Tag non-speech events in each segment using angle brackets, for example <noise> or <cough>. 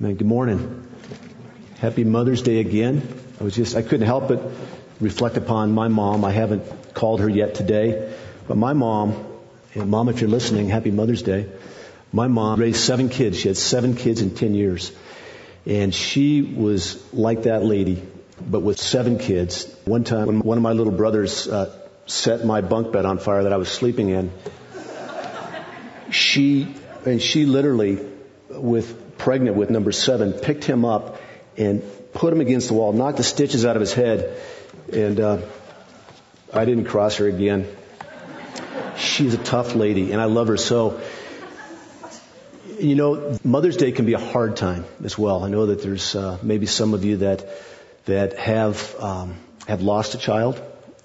Man, good morning. Happy Mother's Day again. I was just, I couldn't help but reflect upon my mom. I haven't called her yet today, but my mom, and mom, if you're listening, happy Mother's Day. My mom raised seven kids. She had seven kids in ten years. And she was like that lady, but with seven kids. One time, when one of my little brothers uh, set my bunk bed on fire that I was sleeping in, she, and she literally, with pregnant with number seven, picked him up and put him against the wall, knocked the stitches out of his head, and uh, I didn't cross her again. She's a tough lady, and I love her so. You know, Mother's Day can be a hard time as well. I know that there's uh, maybe some of you that that have um, have lost a child.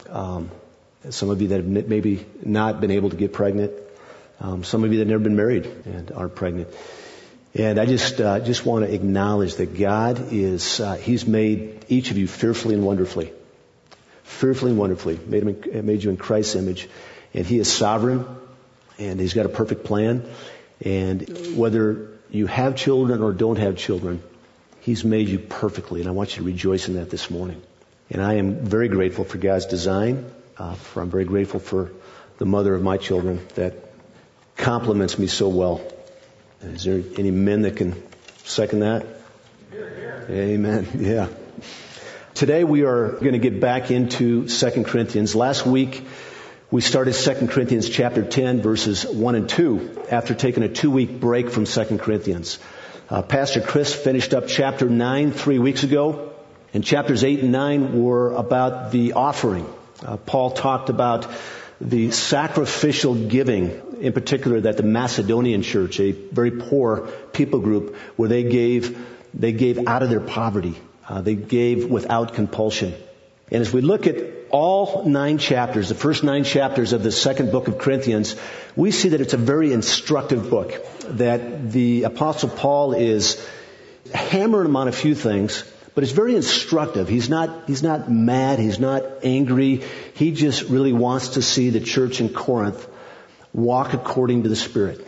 Um, some of you that have maybe not been able to get pregnant. Um, some of you that have never been married and are pregnant. And I just uh, just want to acknowledge that God is uh, He's made each of you fearfully and wonderfully, fearfully and wonderfully made him, made you in Christ's image, and He is sovereign, and He's got a perfect plan. And whether you have children or don't have children, He's made you perfectly, and I want you to rejoice in that this morning. And I am very grateful for God's design. Uh, for, I'm very grateful for the mother of my children that complements me so well. Is there any men that can second that? Hear, hear. Amen. Yeah. Today we are going to get back into 2 Corinthians. Last week we started 2 Corinthians chapter 10 verses 1 and 2 after taking a two week break from 2 Corinthians. Uh, Pastor Chris finished up chapter 9 three weeks ago and chapters 8 and 9 were about the offering. Uh, Paul talked about the sacrificial giving in particular that the Macedonian church, a very poor people group, where they gave, they gave out of their poverty. Uh, they gave without compulsion. And as we look at all nine chapters, the first nine chapters of the second book of Corinthians, we see that it's a very instructive book. That the apostle Paul is hammering them on a few things, but it's very instructive. He's not, he's not mad. He's not angry. He just really wants to see the church in Corinth walk according to the Spirit,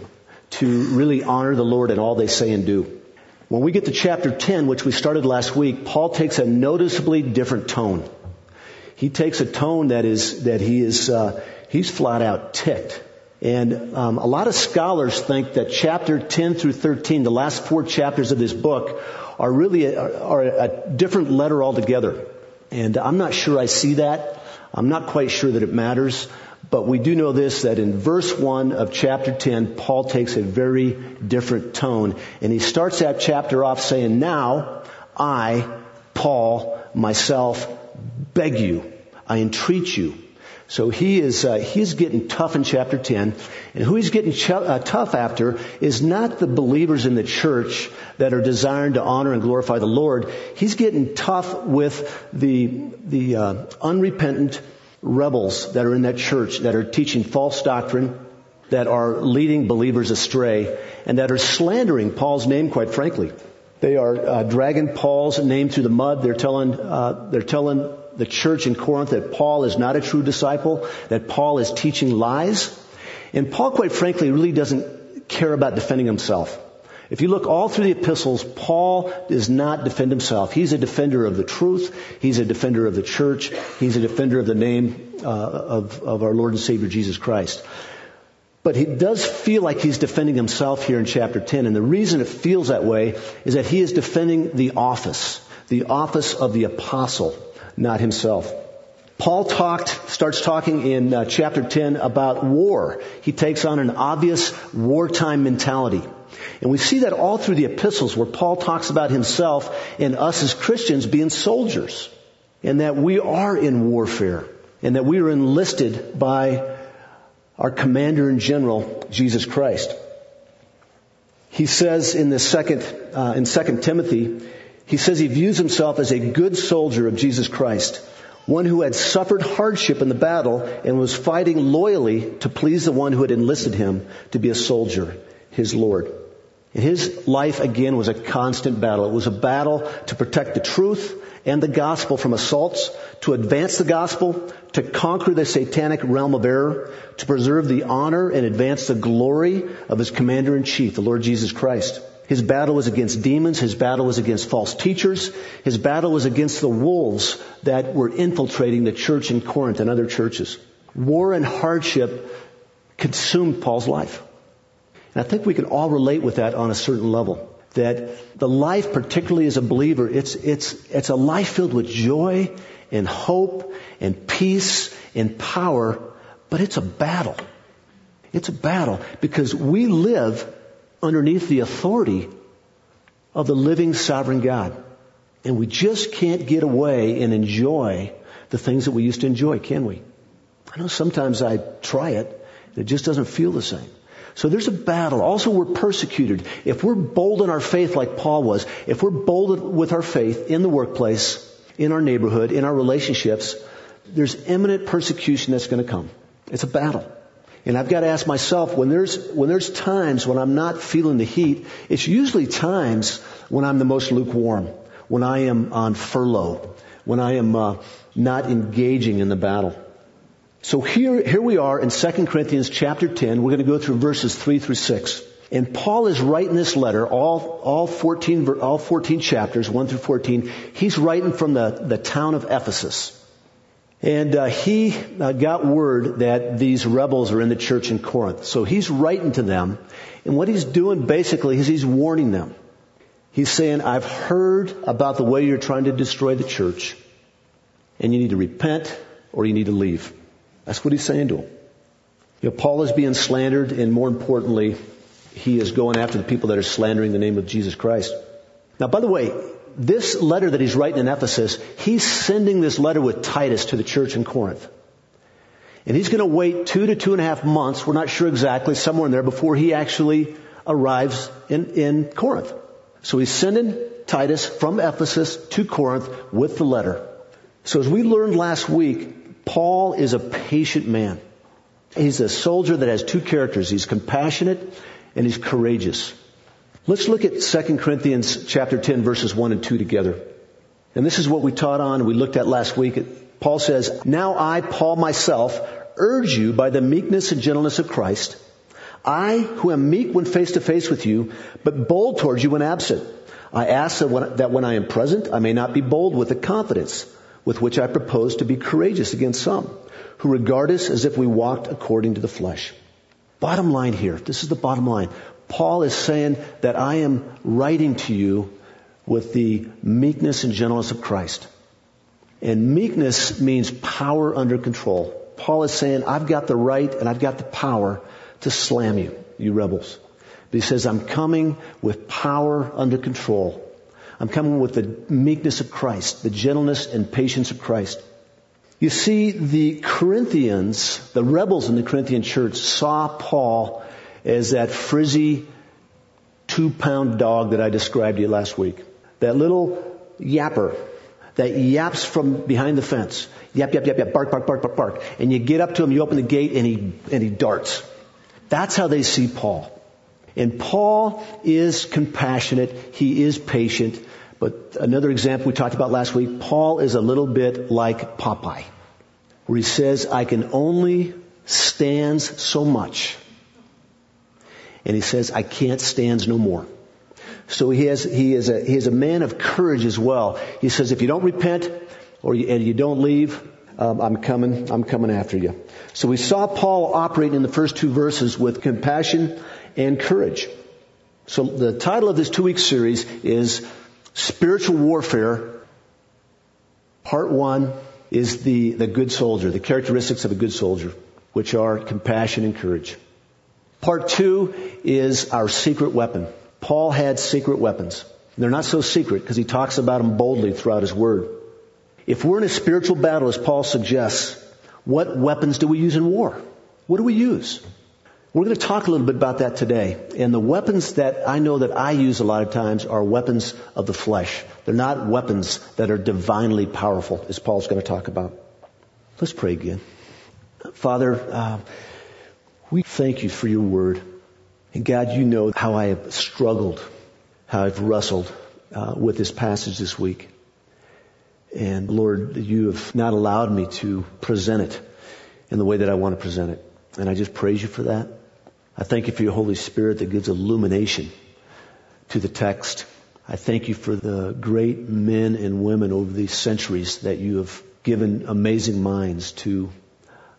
to really honor the Lord in all they say and do. When we get to chapter 10, which we started last week, Paul takes a noticeably different tone. He takes a tone that is, that he is, uh, he's flat out ticked. And um, a lot of scholars think that chapter 10 through 13, the last four chapters of this book, are really a, are a different letter altogether. And I'm not sure I see that. I'm not quite sure that it matters. But we do know this, that in verse 1 of chapter 10, Paul takes a very different tone. And he starts that chapter off saying, Now, I, Paul, myself, beg you, I entreat you. So he is, uh, he's getting tough in chapter 10. And who he's getting ch- uh, tough after is not the believers in the church that are desiring to honor and glorify the Lord. He's getting tough with the, the uh, unrepentant, rebels that are in that church that are teaching false doctrine, that are leading believers astray, and that are slandering Paul's name, quite frankly. They are uh, dragging Paul's name through the mud. They're telling, uh, they're telling the church in Corinth that Paul is not a true disciple, that Paul is teaching lies. And Paul, quite frankly, really doesn't care about defending himself. If you look all through the epistles, Paul does not defend himself. He's a defender of the truth. He's a defender of the church. He's a defender of the name uh, of, of our Lord and Savior Jesus Christ. But he does feel like he's defending himself here in chapter 10. And the reason it feels that way is that he is defending the office, the office of the apostle, not himself. Paul talked, starts talking in uh, chapter 10 about war. He takes on an obvious wartime mentality. And we see that all through the epistles where Paul talks about himself and us as Christians being soldiers. And that we are in warfare. And that we are enlisted by our commander in general, Jesus Christ. He says in the second, uh, in second Timothy, he says he views himself as a good soldier of Jesus Christ. One who had suffered hardship in the battle and was fighting loyally to please the one who had enlisted him to be a soldier, his Lord. His life again was a constant battle. It was a battle to protect the truth and the gospel from assaults, to advance the gospel, to conquer the satanic realm of error, to preserve the honor and advance the glory of his commander in chief, the Lord Jesus Christ. His battle was against demons. His battle was against false teachers. His battle was against the wolves that were infiltrating the church in Corinth and other churches. War and hardship consumed Paul's life. And I think we can all relate with that on a certain level. That the life, particularly as a believer, it's, it's, it's a life filled with joy and hope and peace and power, but it's a battle. It's a battle because we live underneath the authority of the living sovereign God. And we just can't get away and enjoy the things that we used to enjoy, can we? I know sometimes I try it, and it just doesn't feel the same. So there's a battle. Also, we're persecuted. If we're bold in our faith like Paul was, if we're bold with our faith in the workplace, in our neighborhood, in our relationships, there's imminent persecution that's going to come. It's a battle. And I've got to ask myself, when there's, when there's times when I'm not feeling the heat, it's usually times when I'm the most lukewarm, when I am on furlough, when I am uh, not engaging in the battle. So here, here we are in 2 Corinthians chapter 10. We're going to go through verses 3 through 6. And Paul is writing this letter, all, all 14, all 14 chapters, 1 through 14. He's writing from the, the town of Ephesus. And uh, he uh, got word that these rebels are in the church in Corinth. So he's writing to them. And what he's doing basically is he's warning them. He's saying, I've heard about the way you're trying to destroy the church. And you need to repent or you need to leave. That's what he's saying to them. You know, Paul is being slandered and more importantly, he is going after the people that are slandering the name of Jesus Christ. Now, by the way, this letter that he's writing in Ephesus, he's sending this letter with Titus to the church in Corinth. And he's going to wait two to two and a half months, we're not sure exactly, somewhere in there, before he actually arrives in, in Corinth. So he's sending Titus from Ephesus to Corinth with the letter. So as we learned last week, Paul is a patient man. He's a soldier that has two characters. He's compassionate and he's courageous. Let's look at 2 Corinthians chapter 10 verses 1 and 2 together. And this is what we taught on, we looked at last week. Paul says, Now I, Paul myself, urge you by the meekness and gentleness of Christ, I who am meek when face to face with you, but bold towards you when absent. I ask that when, that when I am present, I may not be bold with the confidence with which I propose to be courageous against some, who regard us as if we walked according to the flesh. Bottom line here, this is the bottom line. Paul is saying that I am writing to you with the meekness and gentleness of Christ. And meekness means power under control. Paul is saying, I've got the right and I've got the power to slam you, you rebels. But he says, I'm coming with power under control. I'm coming with the meekness of Christ, the gentleness and patience of Christ. You see, the Corinthians, the rebels in the Corinthian church saw Paul as that frizzy two pound dog that I described to you last week. That little yapper that yaps from behind the fence. Yap, yap, yap, yap, bark, bark, bark, bark, bark. And you get up to him, you open the gate, and he, and he darts. That's how they see Paul. And Paul is compassionate. He is patient. But another example we talked about last week, Paul is a little bit like Popeye, where he says, I can only stand so much and he says, I can't stand no more. So he has, he is a, he is a man of courage as well. He says, if you don't repent or you, and you don't leave, um, I'm coming, I'm coming after you. So we saw Paul operating in the first two verses with compassion and courage. So the title of this two week series is Spiritual Warfare. Part one is the, the good soldier, the characteristics of a good soldier, which are compassion and courage. Part two is our secret weapon. Paul had secret weapons. They're not so secret because he talks about them boldly throughout his word. If we're in a spiritual battle, as Paul suggests, what weapons do we use in war? What do we use? We're going to talk a little bit about that today. And the weapons that I know that I use a lot of times are weapons of the flesh. They're not weapons that are divinely powerful, as Paul's going to talk about. Let's pray again. Father, uh, we thank you for your word. And God, you know how I have struggled, how I've wrestled uh, with this passage this week. And Lord, you have not allowed me to present it in the way that I want to present it. And I just praise you for that. I thank you for your Holy Spirit that gives illumination to the text. I thank you for the great men and women over these centuries that you have given amazing minds to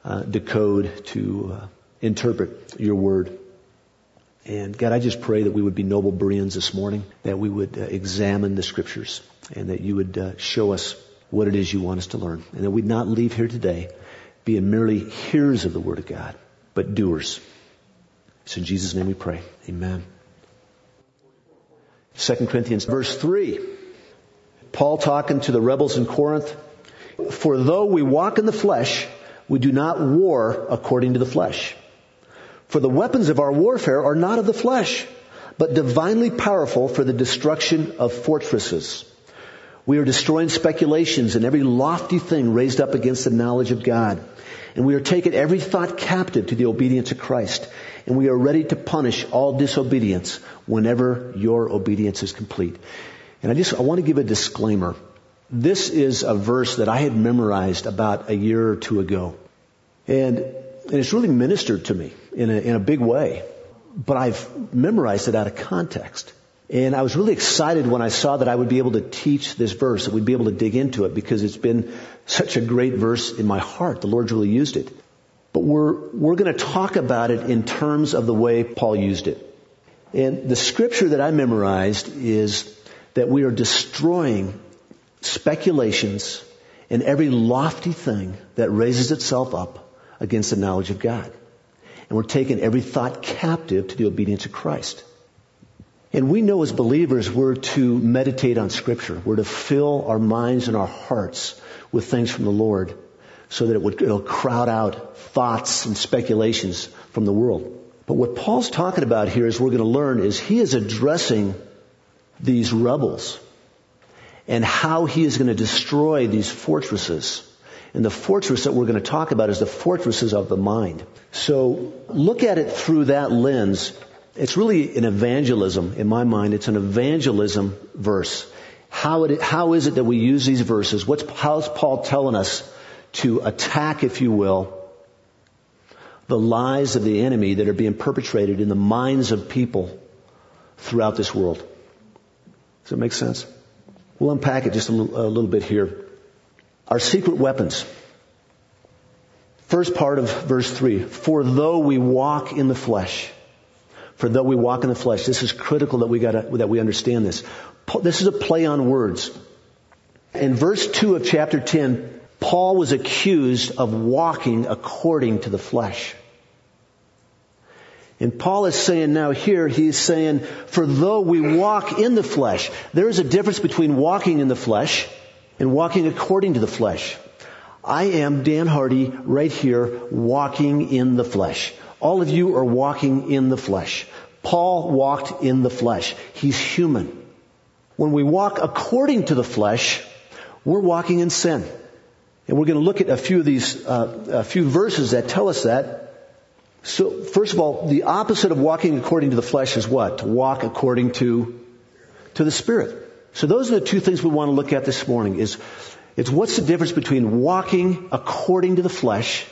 uh, decode, to uh, interpret your word. And God, I just pray that we would be noble Bereans this morning, that we would uh, examine the scriptures, and that you would uh, show us what it is you want us to learn, and that we'd not leave here today being merely hearers of the word of God, but doers. It's in Jesus' name we pray. Amen. 2 Corinthians verse 3. Paul talking to the rebels in Corinth. For though we walk in the flesh, we do not war according to the flesh. For the weapons of our warfare are not of the flesh, but divinely powerful for the destruction of fortresses. We are destroying speculations and every lofty thing raised up against the knowledge of God. And we are taking every thought captive to the obedience of Christ. And we are ready to punish all disobedience whenever your obedience is complete. And I just, I want to give a disclaimer. This is a verse that I had memorized about a year or two ago. And, and it's really ministered to me in a, in a big way. But I've memorized it out of context. And I was really excited when I saw that I would be able to teach this verse, that we'd be able to dig into it because it's been such a great verse in my heart. The Lord's really used it. But we're, we're going to talk about it in terms of the way Paul used it. And the scripture that I memorized is that we are destroying speculations and every lofty thing that raises itself up against the knowledge of God. And we're taking every thought captive to the obedience of Christ. And we know as believers we're to meditate on scripture. We're to fill our minds and our hearts with things from the Lord so that it would, it'll crowd out thoughts and speculations from the world. But what Paul's talking about here is we're going to learn is he is addressing these rebels and how he is going to destroy these fortresses. And the fortress that we're going to talk about is the fortresses of the mind. So look at it through that lens. It's really an evangelism in my mind. It's an evangelism verse. How, it, how is it that we use these verses? What's, how's Paul telling us to attack, if you will, the lies of the enemy that are being perpetrated in the minds of people throughout this world? Does that make sense? We'll unpack it just a little, a little bit here. Our secret weapons. First part of verse 3. For though we walk in the flesh, for though we walk in the flesh, this is critical that we got that we understand this. This is a play on words. In verse 2 of chapter 10, Paul was accused of walking according to the flesh. And Paul is saying now here, he's saying, for though we walk in the flesh, there is a difference between walking in the flesh and walking according to the flesh. I am Dan Hardy right here walking in the flesh. All of you are walking in the flesh. Paul walked in the flesh. He's human. When we walk according to the flesh, we're walking in sin. And we're going to look at a few of these, uh, a few verses that tell us that. So, first of all, the opposite of walking according to the flesh is what? To walk according to, to the Spirit. So those are the two things we want to look at this morning is, it's what's the difference between walking according to the flesh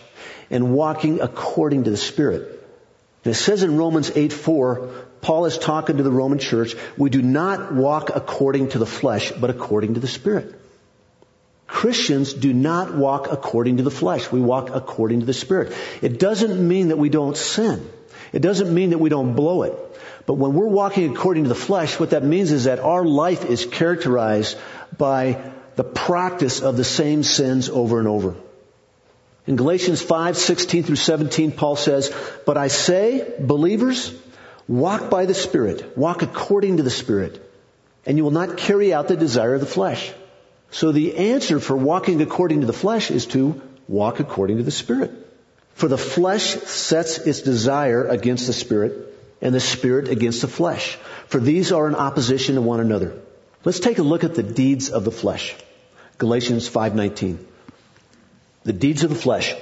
and walking according to the Spirit. And it says in Romans 8 4, Paul is talking to the Roman church, we do not walk according to the flesh, but according to the Spirit. Christians do not walk according to the flesh. We walk according to the Spirit. It doesn't mean that we don't sin. It doesn't mean that we don't blow it. But when we're walking according to the flesh, what that means is that our life is characterized by the practice of the same sins over and over. In Galatians 5, 16 through 17, Paul says, But I say, believers, walk by the Spirit, walk according to the Spirit, and you will not carry out the desire of the flesh. So the answer for walking according to the flesh is to walk according to the Spirit. For the flesh sets its desire against the Spirit, and the Spirit against the flesh. For these are in opposition to one another. Let's take a look at the deeds of the flesh. Galatians 5:19. The deeds of the flesh.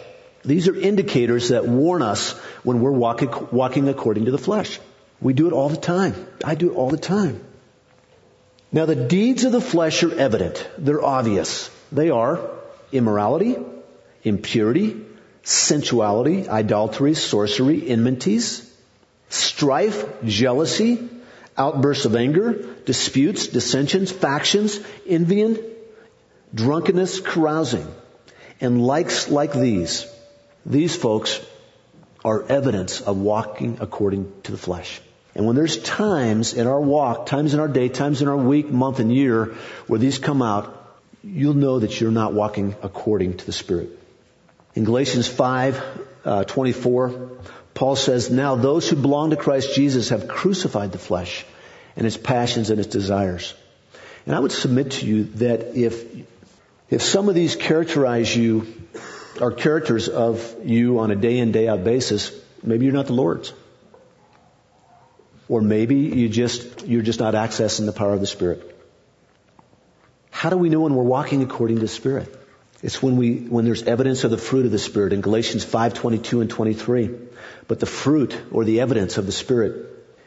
These are indicators that warn us when we're walking, walking according to the flesh. We do it all the time. I do it all the time. Now the deeds of the flesh are evident. They're obvious. They are immorality, impurity, sensuality, idolatry, sorcery, enmities, strife, jealousy, outbursts of anger, disputes, dissensions, factions, envying, drunkenness, carousing, and likes like these. These folks are evidence of walking according to the flesh. And when there's times in our walk, times in our day, times in our week, month, and year where these come out, you'll know that you're not walking according to the Spirit. In Galatians 5, uh, 24, Paul says, Now those who belong to Christ Jesus have crucified the flesh and its passions and its desires. And I would submit to you that if, if some of these characterize you, are characters of you on a day in, day out basis, maybe you're not the Lord's. Or maybe you just, you're just not accessing the power of the Spirit. How do we know when we're walking according to the Spirit? It's when we, when there's evidence of the fruit of the Spirit in Galatians 5, 22 and 23. But the fruit or the evidence of the Spirit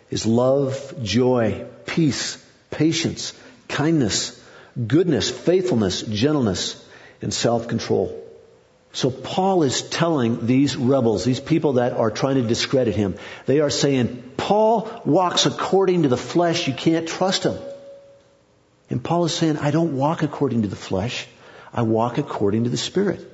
is love, joy, peace, patience, kindness, goodness, faithfulness, gentleness, and self-control. So Paul is telling these rebels, these people that are trying to discredit him, they are saying, Paul walks according to the flesh, you can't trust him. And Paul is saying, I don't walk according to the flesh, I walk according to the Spirit.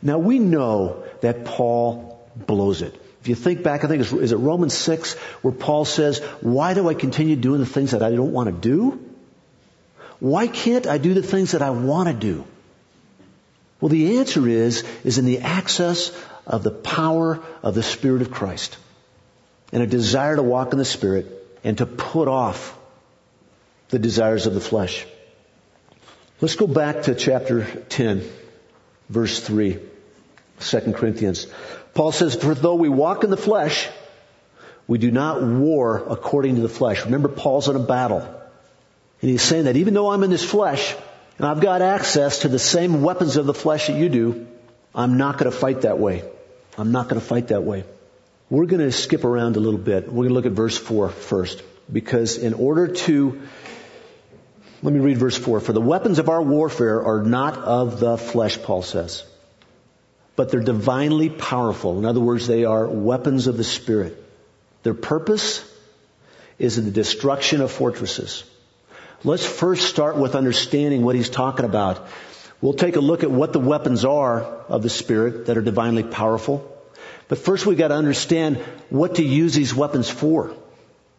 Now we know that Paul blows it. If you think back, I think is it Romans 6 where Paul says, why do I continue doing the things that I don't want to do? Why can't I do the things that I want to do? Well, the answer is, is in the access of the power of the Spirit of Christ and a desire to walk in the Spirit and to put off the desires of the flesh. Let's go back to chapter 10, verse 3, 2 Corinthians. Paul says, for though we walk in the flesh, we do not war according to the flesh. Remember, Paul's in a battle. And he's saying that even though I'm in this flesh, and I've got access to the same weapons of the flesh that you do, I'm not going to fight that way. I'm not going to fight that way. We're going to skip around a little bit. We're going to look at verse 4 first. Because in order to, let me read verse 4. For the weapons of our warfare are not of the flesh, Paul says. But they're divinely powerful. In other words, they are weapons of the Spirit. Their purpose is in the destruction of fortresses. Let's first start with understanding what he's talking about. We'll take a look at what the weapons are of the Spirit that are divinely powerful. But first we've got to understand what to use these weapons for.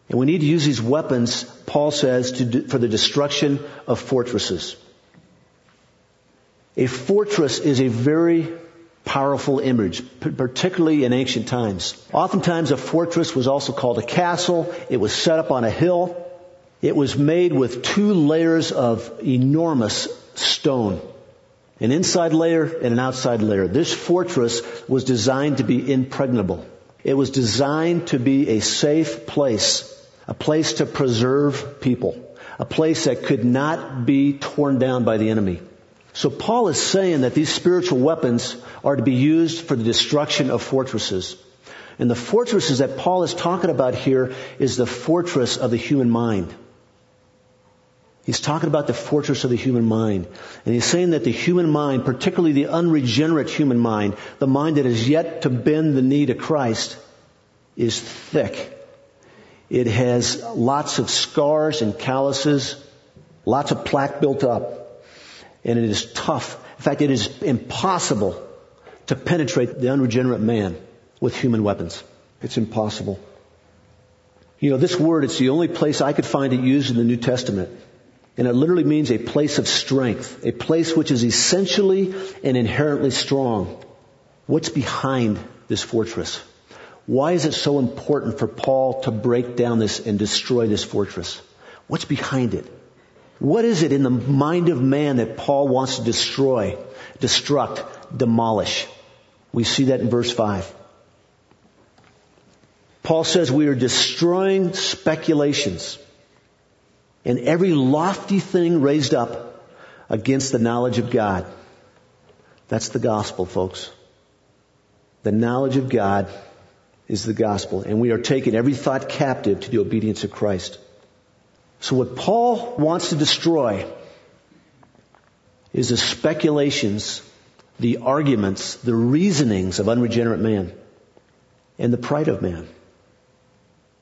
And we need to use these weapons, Paul says, do, for the destruction of fortresses. A fortress is a very powerful image, particularly in ancient times. Oftentimes a fortress was also called a castle. It was set up on a hill. It was made with two layers of enormous stone. An inside layer and an outside layer. This fortress was designed to be impregnable. It was designed to be a safe place, a place to preserve people, a place that could not be torn down by the enemy. So Paul is saying that these spiritual weapons are to be used for the destruction of fortresses. And the fortresses that Paul is talking about here is the fortress of the human mind. He's talking about the fortress of the human mind. And he's saying that the human mind, particularly the unregenerate human mind, the mind that is yet to bend the knee to Christ, is thick. It has lots of scars and calluses, lots of plaque built up, and it is tough. In fact, it is impossible to penetrate the unregenerate man with human weapons. It's impossible. You know, this word, it's the only place I could find it used in the New Testament. And it literally means a place of strength, a place which is essentially and inherently strong. What's behind this fortress? Why is it so important for Paul to break down this and destroy this fortress? What's behind it? What is it in the mind of man that Paul wants to destroy, destruct, demolish? We see that in verse 5. Paul says we are destroying speculations and every lofty thing raised up against the knowledge of God. That's the gospel, folks. The knowledge of God is the gospel. And we are taking every thought captive to the obedience of Christ. So what Paul wants to destroy is the speculations, the arguments, the reasonings of unregenerate man and the pride of man.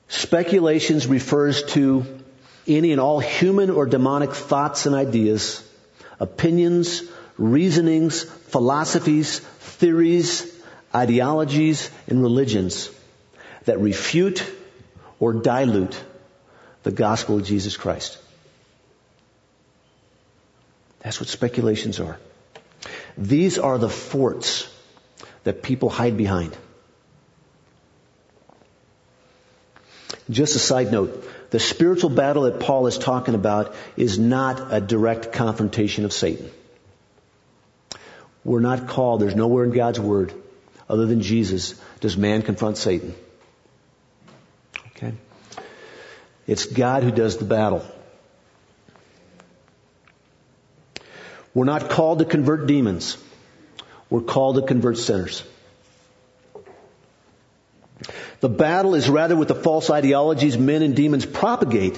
Speculations refers to any and all human or demonic thoughts and ideas, opinions, reasonings, philosophies, theories, ideologies, and religions that refute or dilute the gospel of Jesus Christ. That's what speculations are. These are the forts that people hide behind. Just a side note, the spiritual battle that Paul is talking about is not a direct confrontation of Satan. We're not called, there's nowhere in God's Word, other than Jesus, does man confront Satan. Okay? It's God who does the battle. We're not called to convert demons. We're called to convert sinners. The battle is rather with the false ideologies men and demons propagate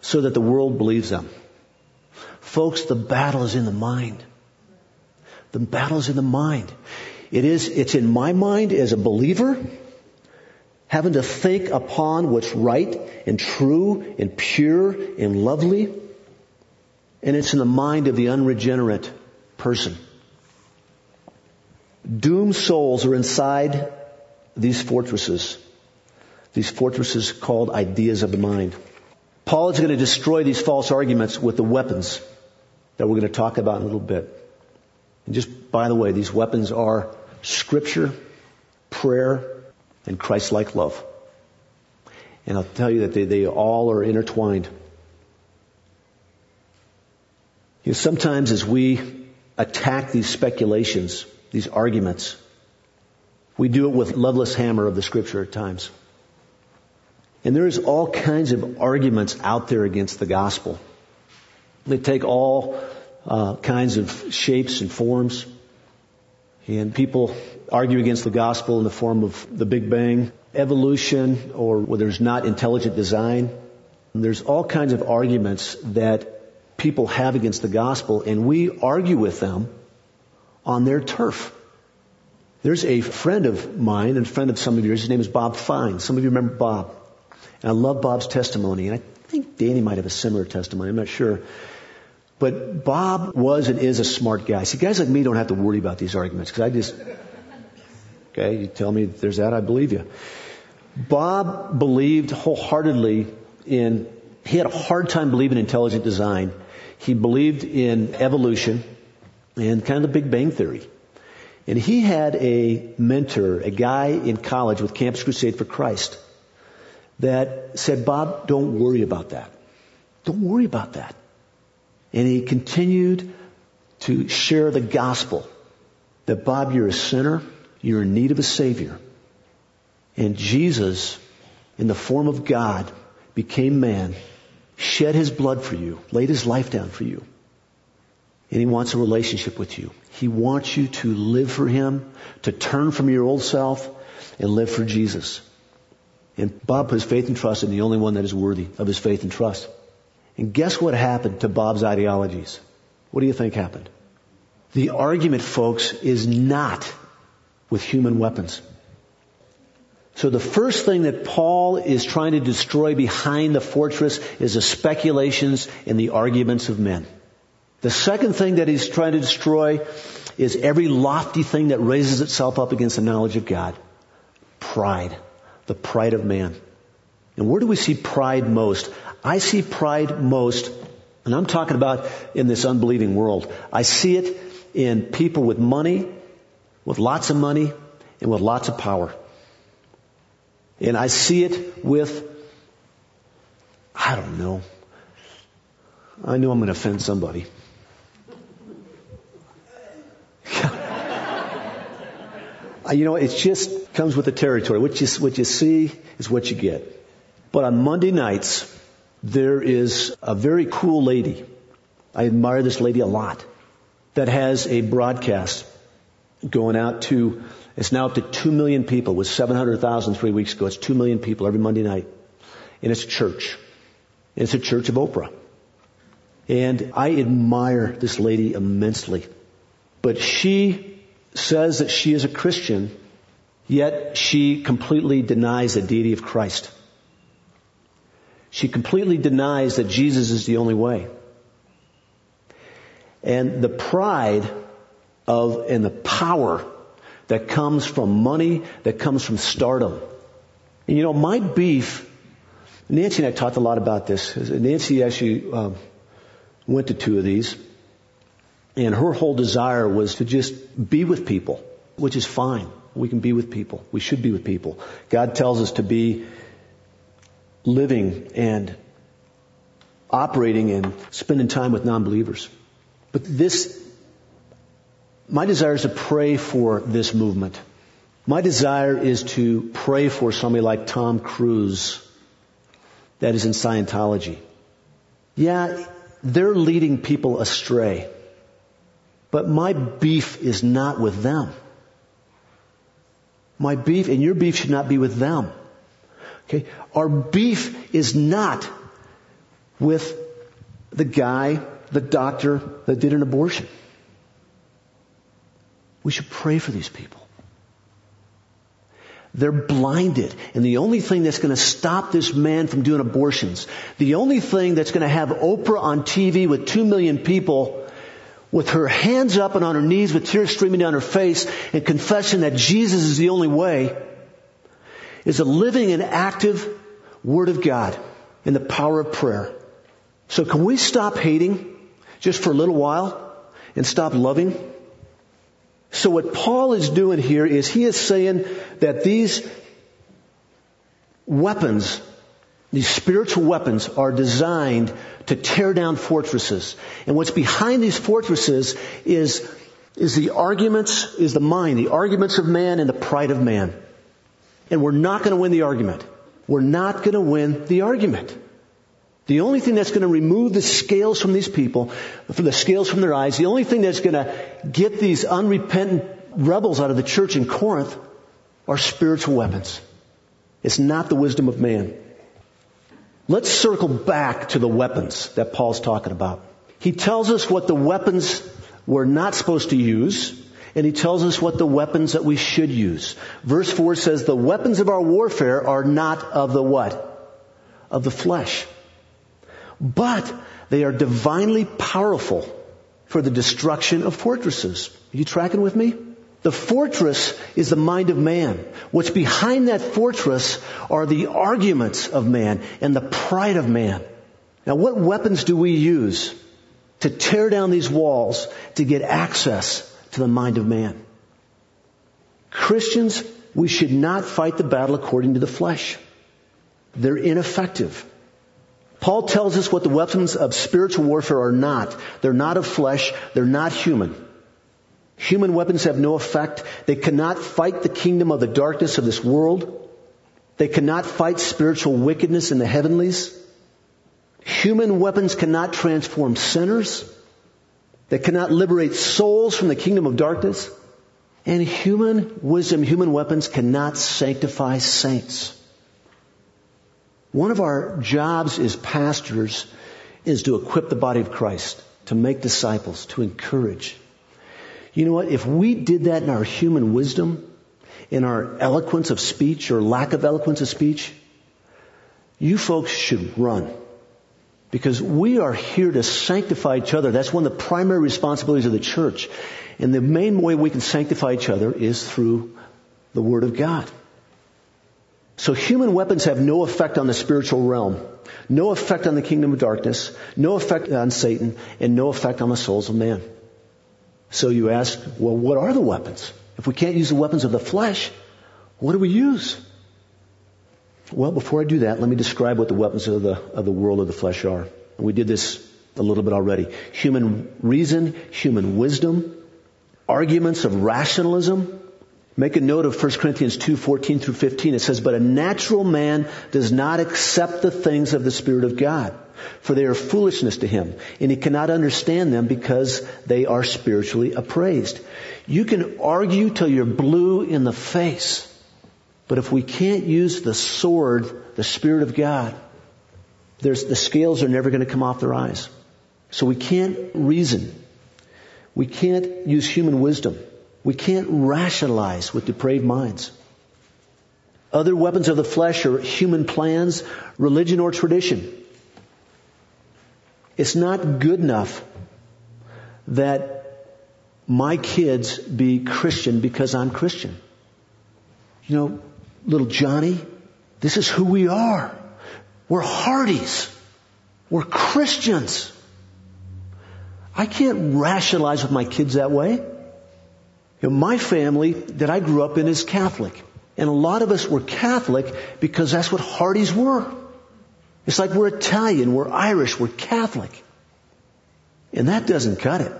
so that the world believes them. Folks, the battle is in the mind. The battle is in the mind. It is, it's in my mind as a believer, having to think upon what's right and true and pure and lovely. And it's in the mind of the unregenerate person. Doomed souls are inside these fortresses. These fortresses called ideas of the mind. Paul is going to destroy these false arguments with the weapons that we're going to talk about in a little bit. And just by the way, these weapons are scripture, prayer, and Christ-like love. And I'll tell you that they, they all are intertwined. You know, sometimes as we attack these speculations, these arguments, we do it with loveless hammer of the scripture at times. And there's all kinds of arguments out there against the gospel. They take all uh, kinds of shapes and forms. And people argue against the gospel in the form of the Big Bang, evolution, or where there's not intelligent design. And there's all kinds of arguments that people have against the gospel, and we argue with them on their turf. There's a friend of mine and a friend of some of yours. His name is Bob Fine. Some of you remember Bob. And I love Bob's testimony. And I think Danny might have a similar testimony. I'm not sure. But Bob was and is a smart guy. See, guys like me don't have to worry about these arguments because I just, okay, you tell me there's that, I believe you. Bob believed wholeheartedly in, he had a hard time believing in intelligent design. He believed in evolution and kind of the Big Bang Theory. And he had a mentor, a guy in college with Campus Crusade for Christ that said, Bob, don't worry about that. Don't worry about that. And he continued to share the gospel that Bob, you're a sinner, you're in need of a savior. And Jesus, in the form of God, became man, shed his blood for you, laid his life down for you. And he wants a relationship with you. He wants you to live for him, to turn from your old self and live for Jesus. And Bob his faith and trust in the only one that is worthy of his faith and trust. And guess what happened to Bob's ideologies? What do you think happened? The argument, folks, is not with human weapons. So the first thing that Paul is trying to destroy behind the fortress is the speculations and the arguments of men. The second thing that he's trying to destroy is every lofty thing that raises itself up against the knowledge of God. Pride. The pride of man. And where do we see pride most? I see pride most, and I'm talking about in this unbelieving world. I see it in people with money, with lots of money, and with lots of power. And I see it with, I don't know. I know I'm going to offend somebody. <laughs> you know, it's just comes with the territory. What you, what you see is what you get. But on Monday nights, there is a very cool lady. I admire this lady a lot that has a broadcast going out to, it's now up to 2 million people. It was 700,000 three weeks ago. It's 2 million people every Monday night. And it's a church. And it's a church of Oprah. And I admire this lady immensely. But she says that she is a Christian, yet she completely denies the deity of Christ. She completely denies that Jesus is the only way. And the pride of, and the power that comes from money, that comes from stardom. And you know, my beef, Nancy and I talked a lot about this. Nancy actually uh, went to two of these, and her whole desire was to just be with people, which is fine. We can be with people. We should be with people. God tells us to be living and operating and spending time with non-believers. But this, my desire is to pray for this movement. My desire is to pray for somebody like Tom Cruise that is in Scientology. Yeah, they're leading people astray. But my beef is not with them. My beef and your beef should not be with them. Okay? Our beef is not with the guy, the doctor that did an abortion. We should pray for these people. They're blinded. And the only thing that's going to stop this man from doing abortions, the only thing that's going to have Oprah on TV with two million people with her hands up and on her knees with tears streaming down her face and confessing that Jesus is the only way is a living and active Word of God in the power of prayer. So can we stop hating just for a little while and stop loving? So what Paul is doing here is he is saying that these weapons, these spiritual weapons are designed to tear down fortresses. And what's behind these fortresses is, is the arguments, is the mind, the arguments of man and the pride of man. And we're not going to win the argument. We're not going to win the argument. The only thing that's going to remove the scales from these people, from the scales from their eyes, the only thing that's going to get these unrepentant rebels out of the church in Corinth are spiritual weapons. It's not the wisdom of man. Let's circle back to the weapons that Paul's talking about. He tells us what the weapons we're not supposed to use, and he tells us what the weapons that we should use. Verse 4 says, the weapons of our warfare are not of the what? Of the flesh. But they are divinely powerful for the destruction of fortresses. Are you tracking with me? The fortress is the mind of man. What's behind that fortress are the arguments of man and the pride of man. Now what weapons do we use to tear down these walls to get access to the mind of man. Christians, we should not fight the battle according to the flesh. They're ineffective. Paul tells us what the weapons of spiritual warfare are not. They're not of flesh. They're not human. Human weapons have no effect. They cannot fight the kingdom of the darkness of this world. They cannot fight spiritual wickedness in the heavenlies. Human weapons cannot transform sinners They cannot liberate souls from the kingdom of darkness. And human wisdom, human weapons cannot sanctify saints. One of our jobs as pastors is to equip the body of Christ, to make disciples, to encourage. You know what? If we did that in our human wisdom, in our eloquence of speech or lack of eloquence of speech, you folks should run. Because we are here to sanctify each other. That's one of the primary responsibilities of the church. And the main way we can sanctify each other is through the Word of God. So human weapons have no effect on the spiritual realm, no effect on the kingdom of darkness, no effect on Satan, and no effect on the souls of man. So you ask, well, what are the weapons? If we can't use the weapons of the flesh, what do we use? Well, before I do that, let me describe what the weapons of the, of the world of the flesh are. We did this a little bit already. Human reason, human wisdom, arguments of rationalism. Make a note of 1 Corinthians 2, 14 through 15. It says, But a natural man does not accept the things of the Spirit of God, for they are foolishness to him, and he cannot understand them because they are spiritually appraised. You can argue till you're blue in the face but if we can't use the sword, the Spirit of God, there's, the scales are never going to come off their eyes. So we can't reason. We can't use human wisdom. We can't rationalize with depraved minds. Other weapons of the flesh are human plans, religion, or tradition. It's not good enough that my kids be Christian because I'm Christian. You know, little Johnny, this is who we are. We're Hardys. We're Christians. I can't rationalize with my kids that way. You know, my family that I grew up in is Catholic. And a lot of us were Catholic because that's what Hardys were. It's like we're Italian, we're Irish, we're Catholic. And that doesn't cut it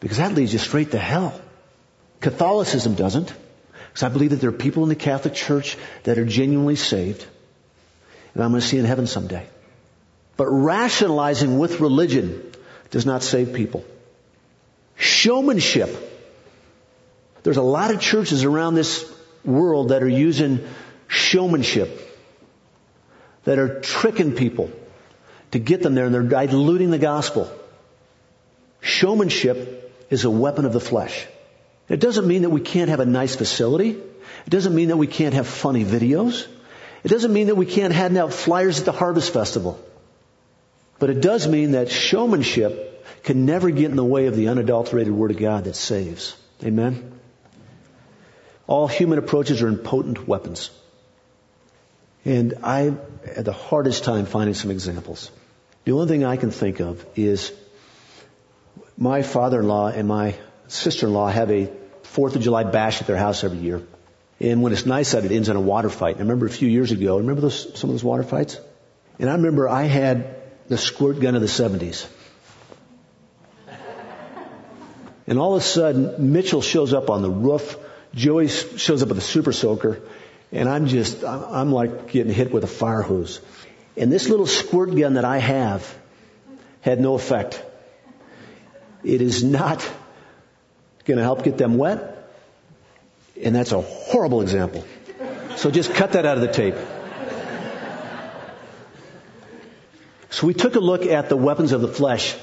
because that leads you straight to hell. Catholicism doesn't because I believe that there are people in the Catholic Church that are genuinely saved and I'm going to see in heaven someday. But rationalizing with religion does not save people. Showmanship. There's a lot of churches around this world that are using showmanship, that are tricking people to get them there and they're diluting the gospel. Showmanship is a weapon of the flesh. It doesn't mean that we can't have a nice facility. It doesn't mean that we can't have funny videos. It doesn't mean that we can't hand out flyers at the Harvest Festival. But it does mean that showmanship can never get in the way of the unadulterated Word of God that saves. Amen? All human approaches are impotent weapons. And I had the hardest time finding some examples. The only thing I can think of is my father-in-law and my sister-in-law have a Fourth of July bash at their house every year. And when it's nice out, it ends in a water fight. I remember a few years ago, remember those, some of those water fights? And I remember I had the squirt gun of the 70s. And all of a sudden, Mitchell shows up on the roof Joey shows up with a super soaker, and I'm just, I'm like getting hit with a fire hose. And this little squirt gun that I have had no effect. It is not going to help get them wet. And that's a horrible example. So just cut that out of the tape. So we took a look at the weapons of the flesh.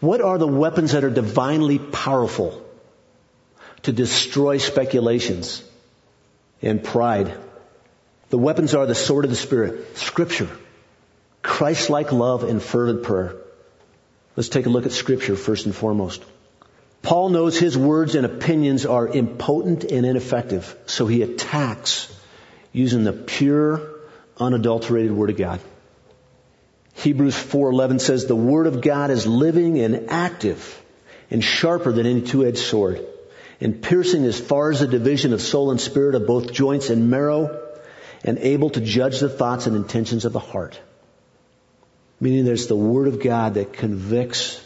What are the weapons that are divinely powerful? To destroy speculations and pride. The weapons are the sword of the Spirit, Scripture, Christ-like love and fervent prayer. Let's take a look at Scripture first and foremost. Paul knows his words and opinions are impotent and ineffective, so he attacks using the pure, unadulterated Word of God. Hebrews 4:11 says the Word of God is living and active and sharper than any two-edged sword and piercing as far as the division of soul and spirit of both joints and marrow, and able to judge the thoughts and intentions of the heart. Meaning there's the Word of God that convicts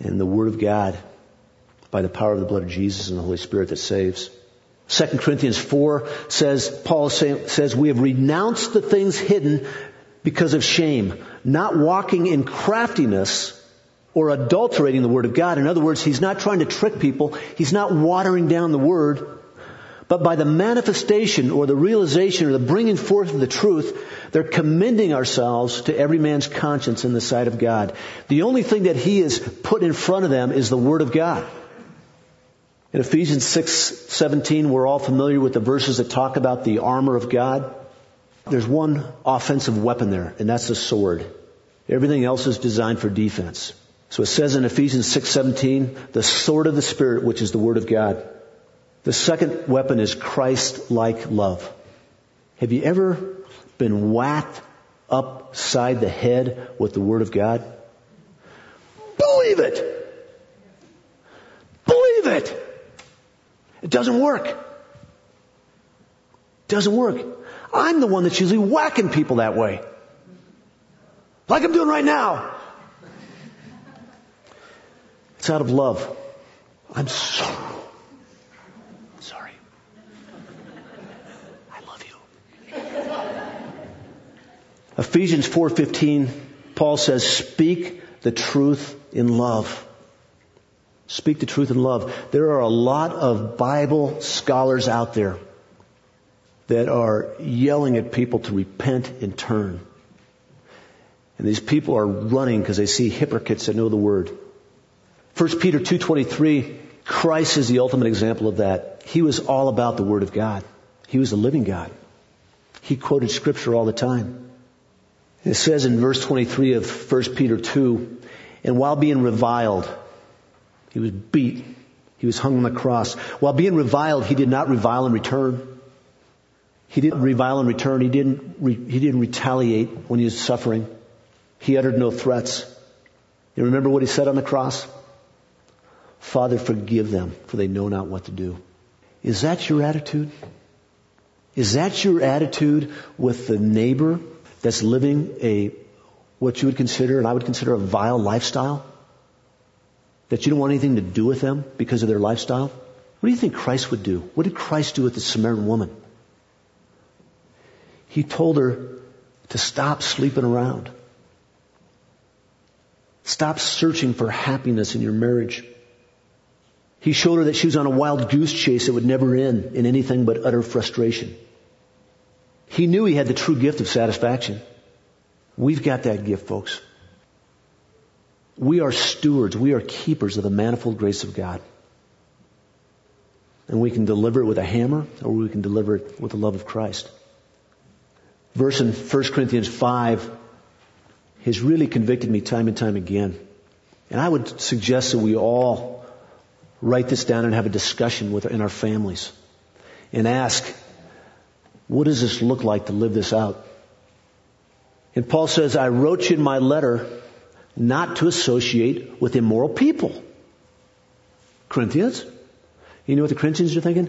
and the Word of God by the power of the blood of Jesus and the Holy Spirit that saves. 2 Corinthians 4 says, Paul says, we have renounced the things hidden because of shame, not walking in craftiness, or adulterating the Word of God. In other words, he's not trying to trick people. He's not watering down the Word. But by the manifestation or the realization or the bringing forth of the truth, they're commending ourselves to every man's conscience in the sight of God. The only thing that he has put in front of them is the Word of God. In Ephesians 6, 17, we're all familiar with the verses that talk about the armor of God. There's one offensive weapon there, and that's the sword. Everything else is designed for defense. So it says in Ephesians 6:17, the sword of the spirit which is the word of God. The second weapon is Christ-like love. Have you ever been whacked upside the head with the word of God? Believe it. Believe it. It doesn't work. It doesn't work. I'm the one that's usually whacking people that way. Like I'm doing right now. It's out of love. I'm sorry. Sorry. I love you. Ephesians 4:15 Paul says speak the truth in love. Speak the truth in love. There are a lot of Bible scholars out there that are yelling at people to repent and turn. And these people are running because they see hypocrites that know the word. 1 Peter 2.23, Christ is the ultimate example of that. He was all about the Word of God. He was the living God. He quoted scripture all the time. It says in verse 23 of 1 Peter 2, and while being reviled, he was beat. He was hung on the cross. While being reviled, he did not revile in return. He didn't revile in return. He didn't, re, he didn't retaliate when he was suffering. He uttered no threats. You remember what he said on the cross? Father, forgive them, for they know not what to do. Is that your attitude? Is that your attitude with the neighbor that's living a, what you would consider, and I would consider a vile lifestyle? That you don't want anything to do with them because of their lifestyle? What do you think Christ would do? What did Christ do with the Samaritan woman? He told her to stop sleeping around. Stop searching for happiness in your marriage. He showed her that she was on a wild goose chase that would never end in anything but utter frustration. He knew he had the true gift of satisfaction. We've got that gift, folks. We are stewards. We are keepers of the manifold grace of God. And we can deliver it with a hammer or we can deliver it with the love of Christ. Verse in 1 Corinthians 5 has really convicted me time and time again. And I would suggest that we all write this down and have a discussion with in our families and ask, what does this look like to live this out? And Paul says, I wrote you in my letter not to associate with immoral people. Corinthians? You know what the Corinthians are thinking?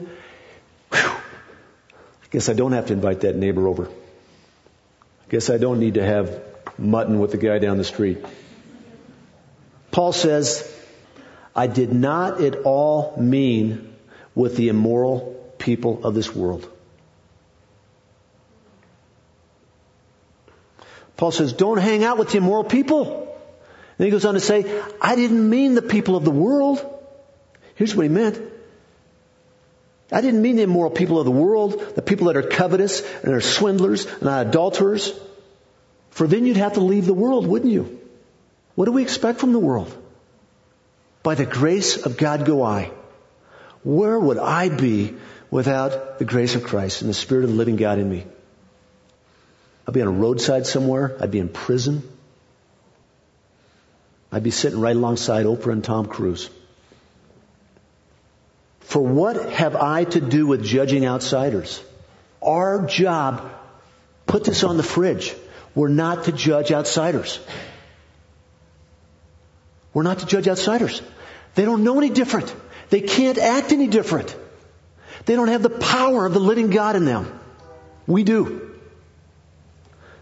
Whew, I guess I don't have to invite that neighbor over. I guess I don't need to have mutton with the guy down the street. Paul says, I did not at all mean with the immoral people of this world. Paul says, don't hang out with the immoral people. Then he goes on to say, I didn't mean the people of the world. Here's what he meant. I didn't mean the immoral people of the world, the people that are covetous and are swindlers and are adulterers. For then you'd have to leave the world, wouldn't you? What do we expect from the world? By the grace of God go I. Where would I be without the grace of Christ and the Spirit of the living God in me? I'd be on a roadside somewhere. I'd be in prison. I'd be sitting right alongside Oprah and Tom Cruise. For what have I to do with judging outsiders? Our job, put this on the fridge. We're not to judge outsiders. We're not to judge outsiders. They don't know any different. They can't act any different. They don't have the power of the living God in them. We do.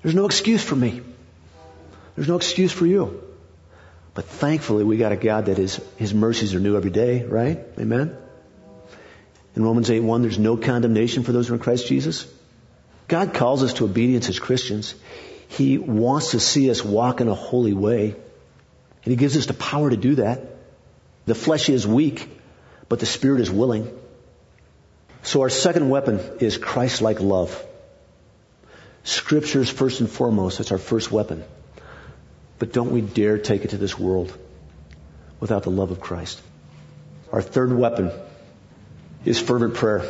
There's no excuse for me. There's no excuse for you. But thankfully, we got a God that is, His mercies are new every day, right? Amen? In Romans 8 1, there's no condemnation for those who are in Christ Jesus. God calls us to obedience as Christians. He wants to see us walk in a holy way. And He gives us the power to do that. The flesh is weak, but the Spirit is willing. So our second weapon is Christ-like love. Scriptures first and foremost. That's our first weapon. But don't we dare take it to this world without the love of Christ. Our third weapon is fervent prayer.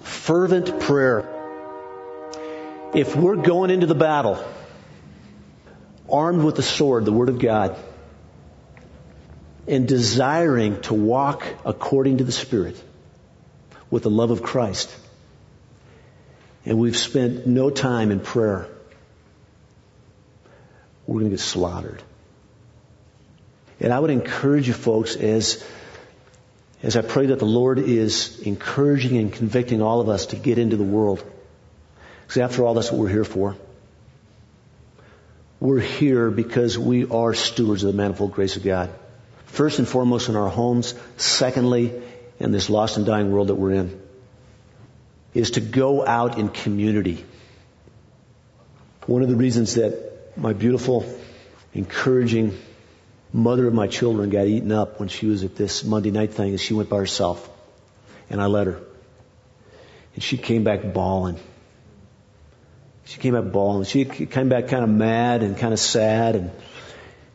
Fervent prayer. If we're going into the battle armed with the sword, the Word of God, and desiring to walk according to the Spirit with the love of Christ, and we've spent no time in prayer, we're going to get slaughtered. And I would encourage you folks as, as I pray that the Lord is encouraging and convicting all of us to get into the world. Because after all, that's what we're here for. We're here because we are stewards of the manifold grace of God. First and foremost in our homes. Secondly, in this lost and dying world that we're in. Is to go out in community. One of the reasons that my beautiful, encouraging mother of my children got eaten up when she was at this Monday night thing is she went by herself. And I let her. And she came back bawling. She came back bawling. She came back kind of mad and kind of sad and,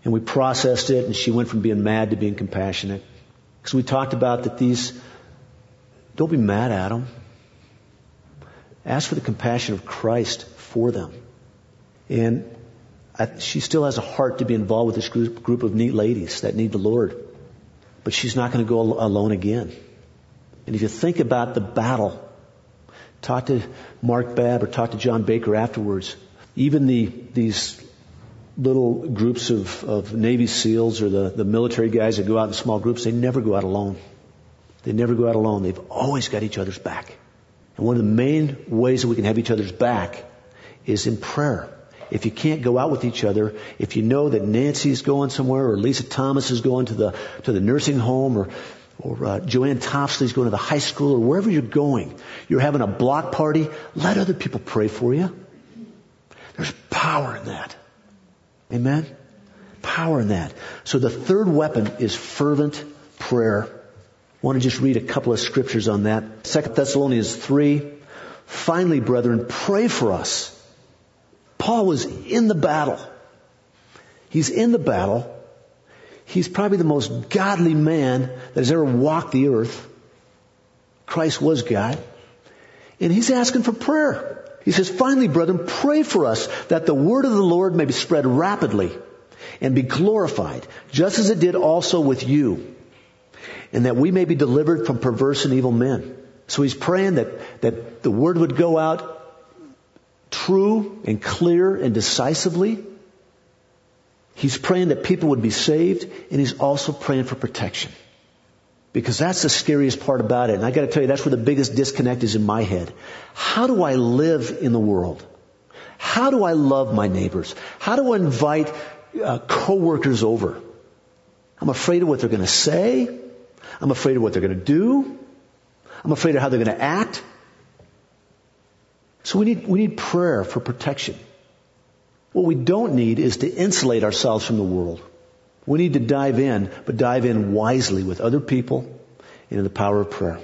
and we processed it and she went from being mad to being compassionate. Because we talked about that these, don't be mad at them. Ask for the compassion of Christ for them. And I, she still has a heart to be involved with this group, group of neat ladies that need the Lord. But she's not going to go alone again. And if you think about the battle, talk to Mark Babb or talk to John Baker afterwards. Even the, these little groups of, of Navy SEALs or the, the military guys that go out in small groups, they never go out alone. They never go out alone. They've always got each other's back. And one of the main ways that we can have each other's back is in prayer. If you can't go out with each other, if you know that Nancy's going somewhere or Lisa Thomas is going to the, to the nursing home or, or uh, Joanne Topsley's going to the high school or wherever you're going, you're having a block party, let other people pray for you. There's power in that. Amen? Power in that. So the third weapon is fervent prayer. I want to just read a couple of scriptures on that. 2 Thessalonians 3. Finally, brethren, pray for us. Paul was in the battle. He's in the battle. He's probably the most godly man that has ever walked the earth. Christ was God. And he's asking for prayer. He says, finally, brethren, pray for us that the word of the Lord may be spread rapidly and be glorified, just as it did also with you, and that we may be delivered from perverse and evil men. So he's praying that, that the word would go out true and clear and decisively. He's praying that people would be saved, and he's also praying for protection. Because that's the scariest part about it. And I gotta tell you, that's where the biggest disconnect is in my head. How do I live in the world? How do I love my neighbors? How do I invite uh, coworkers over? I'm afraid of what they're gonna say. I'm afraid of what they're gonna do. I'm afraid of how they're gonna act. So we need, we need prayer for protection. What we don't need is to insulate ourselves from the world. We need to dive in, but dive in wisely with other people and in the power of prayer.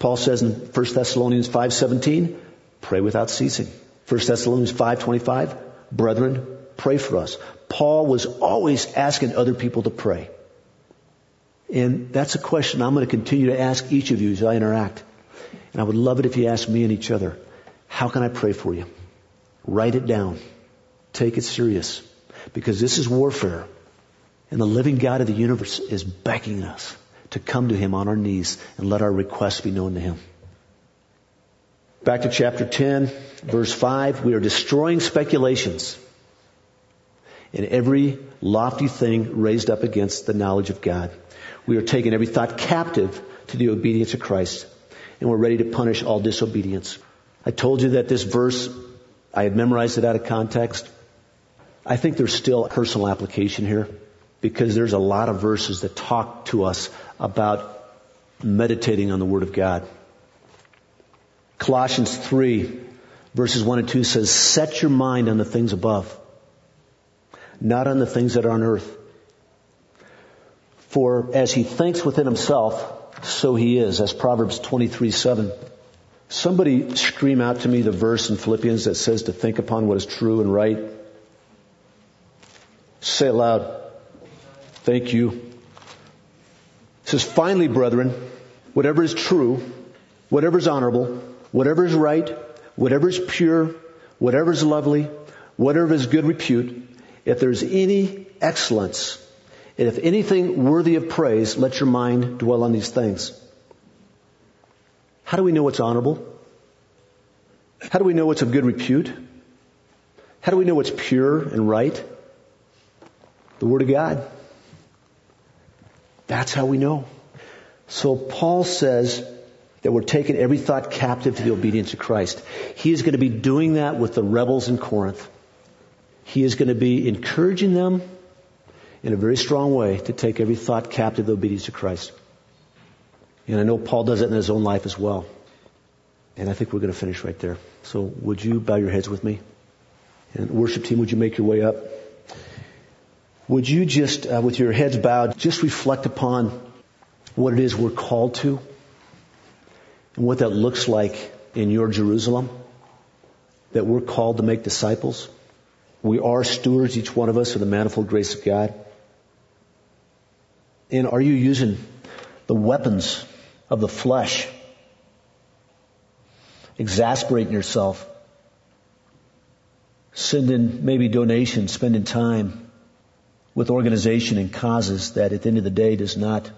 Paul says in 1 Thessalonians 5:17, pray without ceasing. 1 Thessalonians 5:25, brethren, pray for us. Paul was always asking other people to pray. And that's a question I'm going to continue to ask each of you as I interact. And I would love it if you ask me and each other, how can I pray for you? Write it down. Take it serious. Because this is warfare. And the living God of the universe is begging us to come to Him on our knees and let our requests be known to Him. Back to chapter 10, verse 5. We are destroying speculations and every lofty thing raised up against the knowledge of God. We are taking every thought captive to the obedience of Christ and we're ready to punish all disobedience. I told you that this verse, I had memorized it out of context. I think there's still personal application here because there's a lot of verses that talk to us about meditating on the Word of God. Colossians 3 verses 1 and 2 says, set your mind on the things above, not on the things that are on earth. For as he thinks within himself, so he is, as Proverbs 23 7. Somebody scream out to me the verse in Philippians that says to think upon what is true and right. Say it loud. Thank you. It says, finally, brethren, whatever is true, whatever is honorable, whatever is right, whatever is pure, whatever is lovely, whatever is good repute, if there's any excellence, and if anything worthy of praise, let your mind dwell on these things. How do we know what's honorable? How do we know what's of good repute? How do we know what's pure and right? The Word of God. That's how we know. So Paul says that we're taking every thought captive to the obedience of Christ. He is going to be doing that with the rebels in Corinth. He is going to be encouraging them in a very strong way to take every thought captive to the obedience of Christ. And I know Paul does it in his own life as well. And I think we're going to finish right there. So would you bow your heads with me? And worship team, would you make your way up? Would you just, uh, with your heads bowed, just reflect upon what it is we're called to and what that looks like in your Jerusalem? That we're called to make disciples. We are stewards, each one of us, of the manifold grace of God. And are you using the weapons of the flesh? exasperating yourself, sending maybe donations, spending time with organization and causes that at the end of the day does not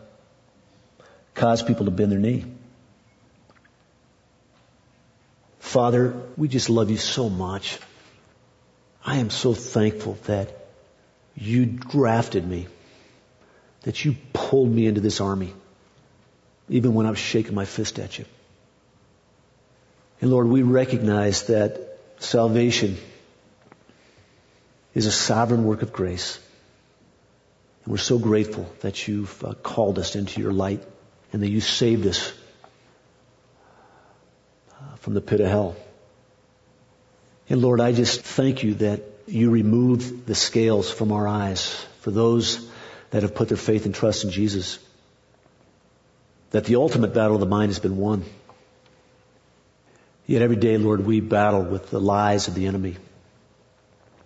cause people to bend their knee. Father, we just love you so much. I am so thankful that you drafted me, that you pulled me into this army, even when I was shaking my fist at you. And Lord, we recognize that salvation is a sovereign work of grace. And we're so grateful that you've uh, called us into your light and that you saved us uh, from the pit of hell. And Lord, I just thank you that you remove the scales from our eyes for those that have put their faith and trust in Jesus. That the ultimate battle of the mind has been won. Yet every day, Lord, we battle with the lies of the enemy.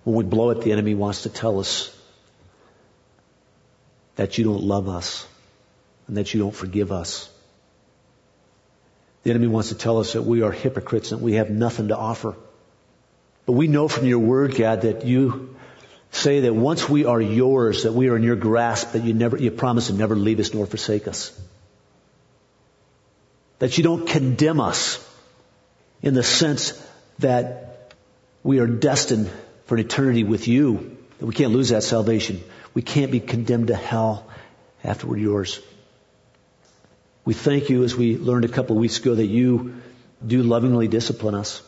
When we blow it, the enemy wants to tell us that you don't love us and that you don't forgive us. The enemy wants to tell us that we are hypocrites and we have nothing to offer. But we know from your word, God, that you say that once we are yours, that we are in your grasp, that you never, you promise to never leave us nor forsake us. That you don't condemn us in the sense that we are destined for an eternity with you, that we can't lose that salvation. We can't be condemned to hell after we're yours. We thank you as we learned a couple of weeks ago that you do lovingly discipline us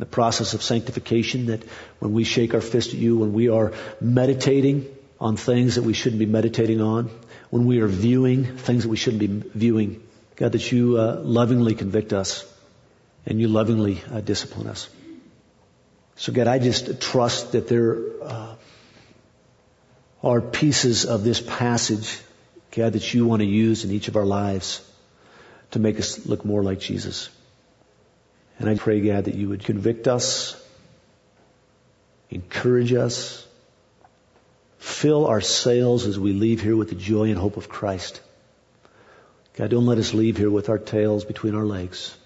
the process of sanctification that when we shake our fist at you, when we are meditating on things that we shouldn't be meditating on, when we are viewing things that we shouldn't be viewing, God, that you uh, lovingly convict us and you lovingly uh, discipline us. So God, I just trust that there uh, are pieces of this passage, God, that you want to use in each of our lives to make us look more like Jesus. And I pray, God, that you would convict us, encourage us, fill our sails as we leave here with the joy and hope of Christ. God, don't let us leave here with our tails between our legs.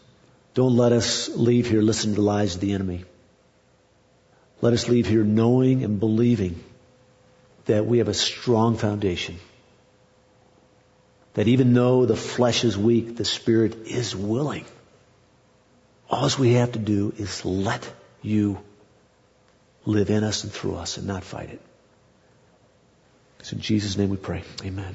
Don't let us leave here listening to lies of the enemy. Let us leave here knowing and believing that we have a strong foundation. That even though the flesh is weak, the spirit is willing. All we have to do is let you live in us and through us and not fight it. It's in Jesus' name we pray. Amen.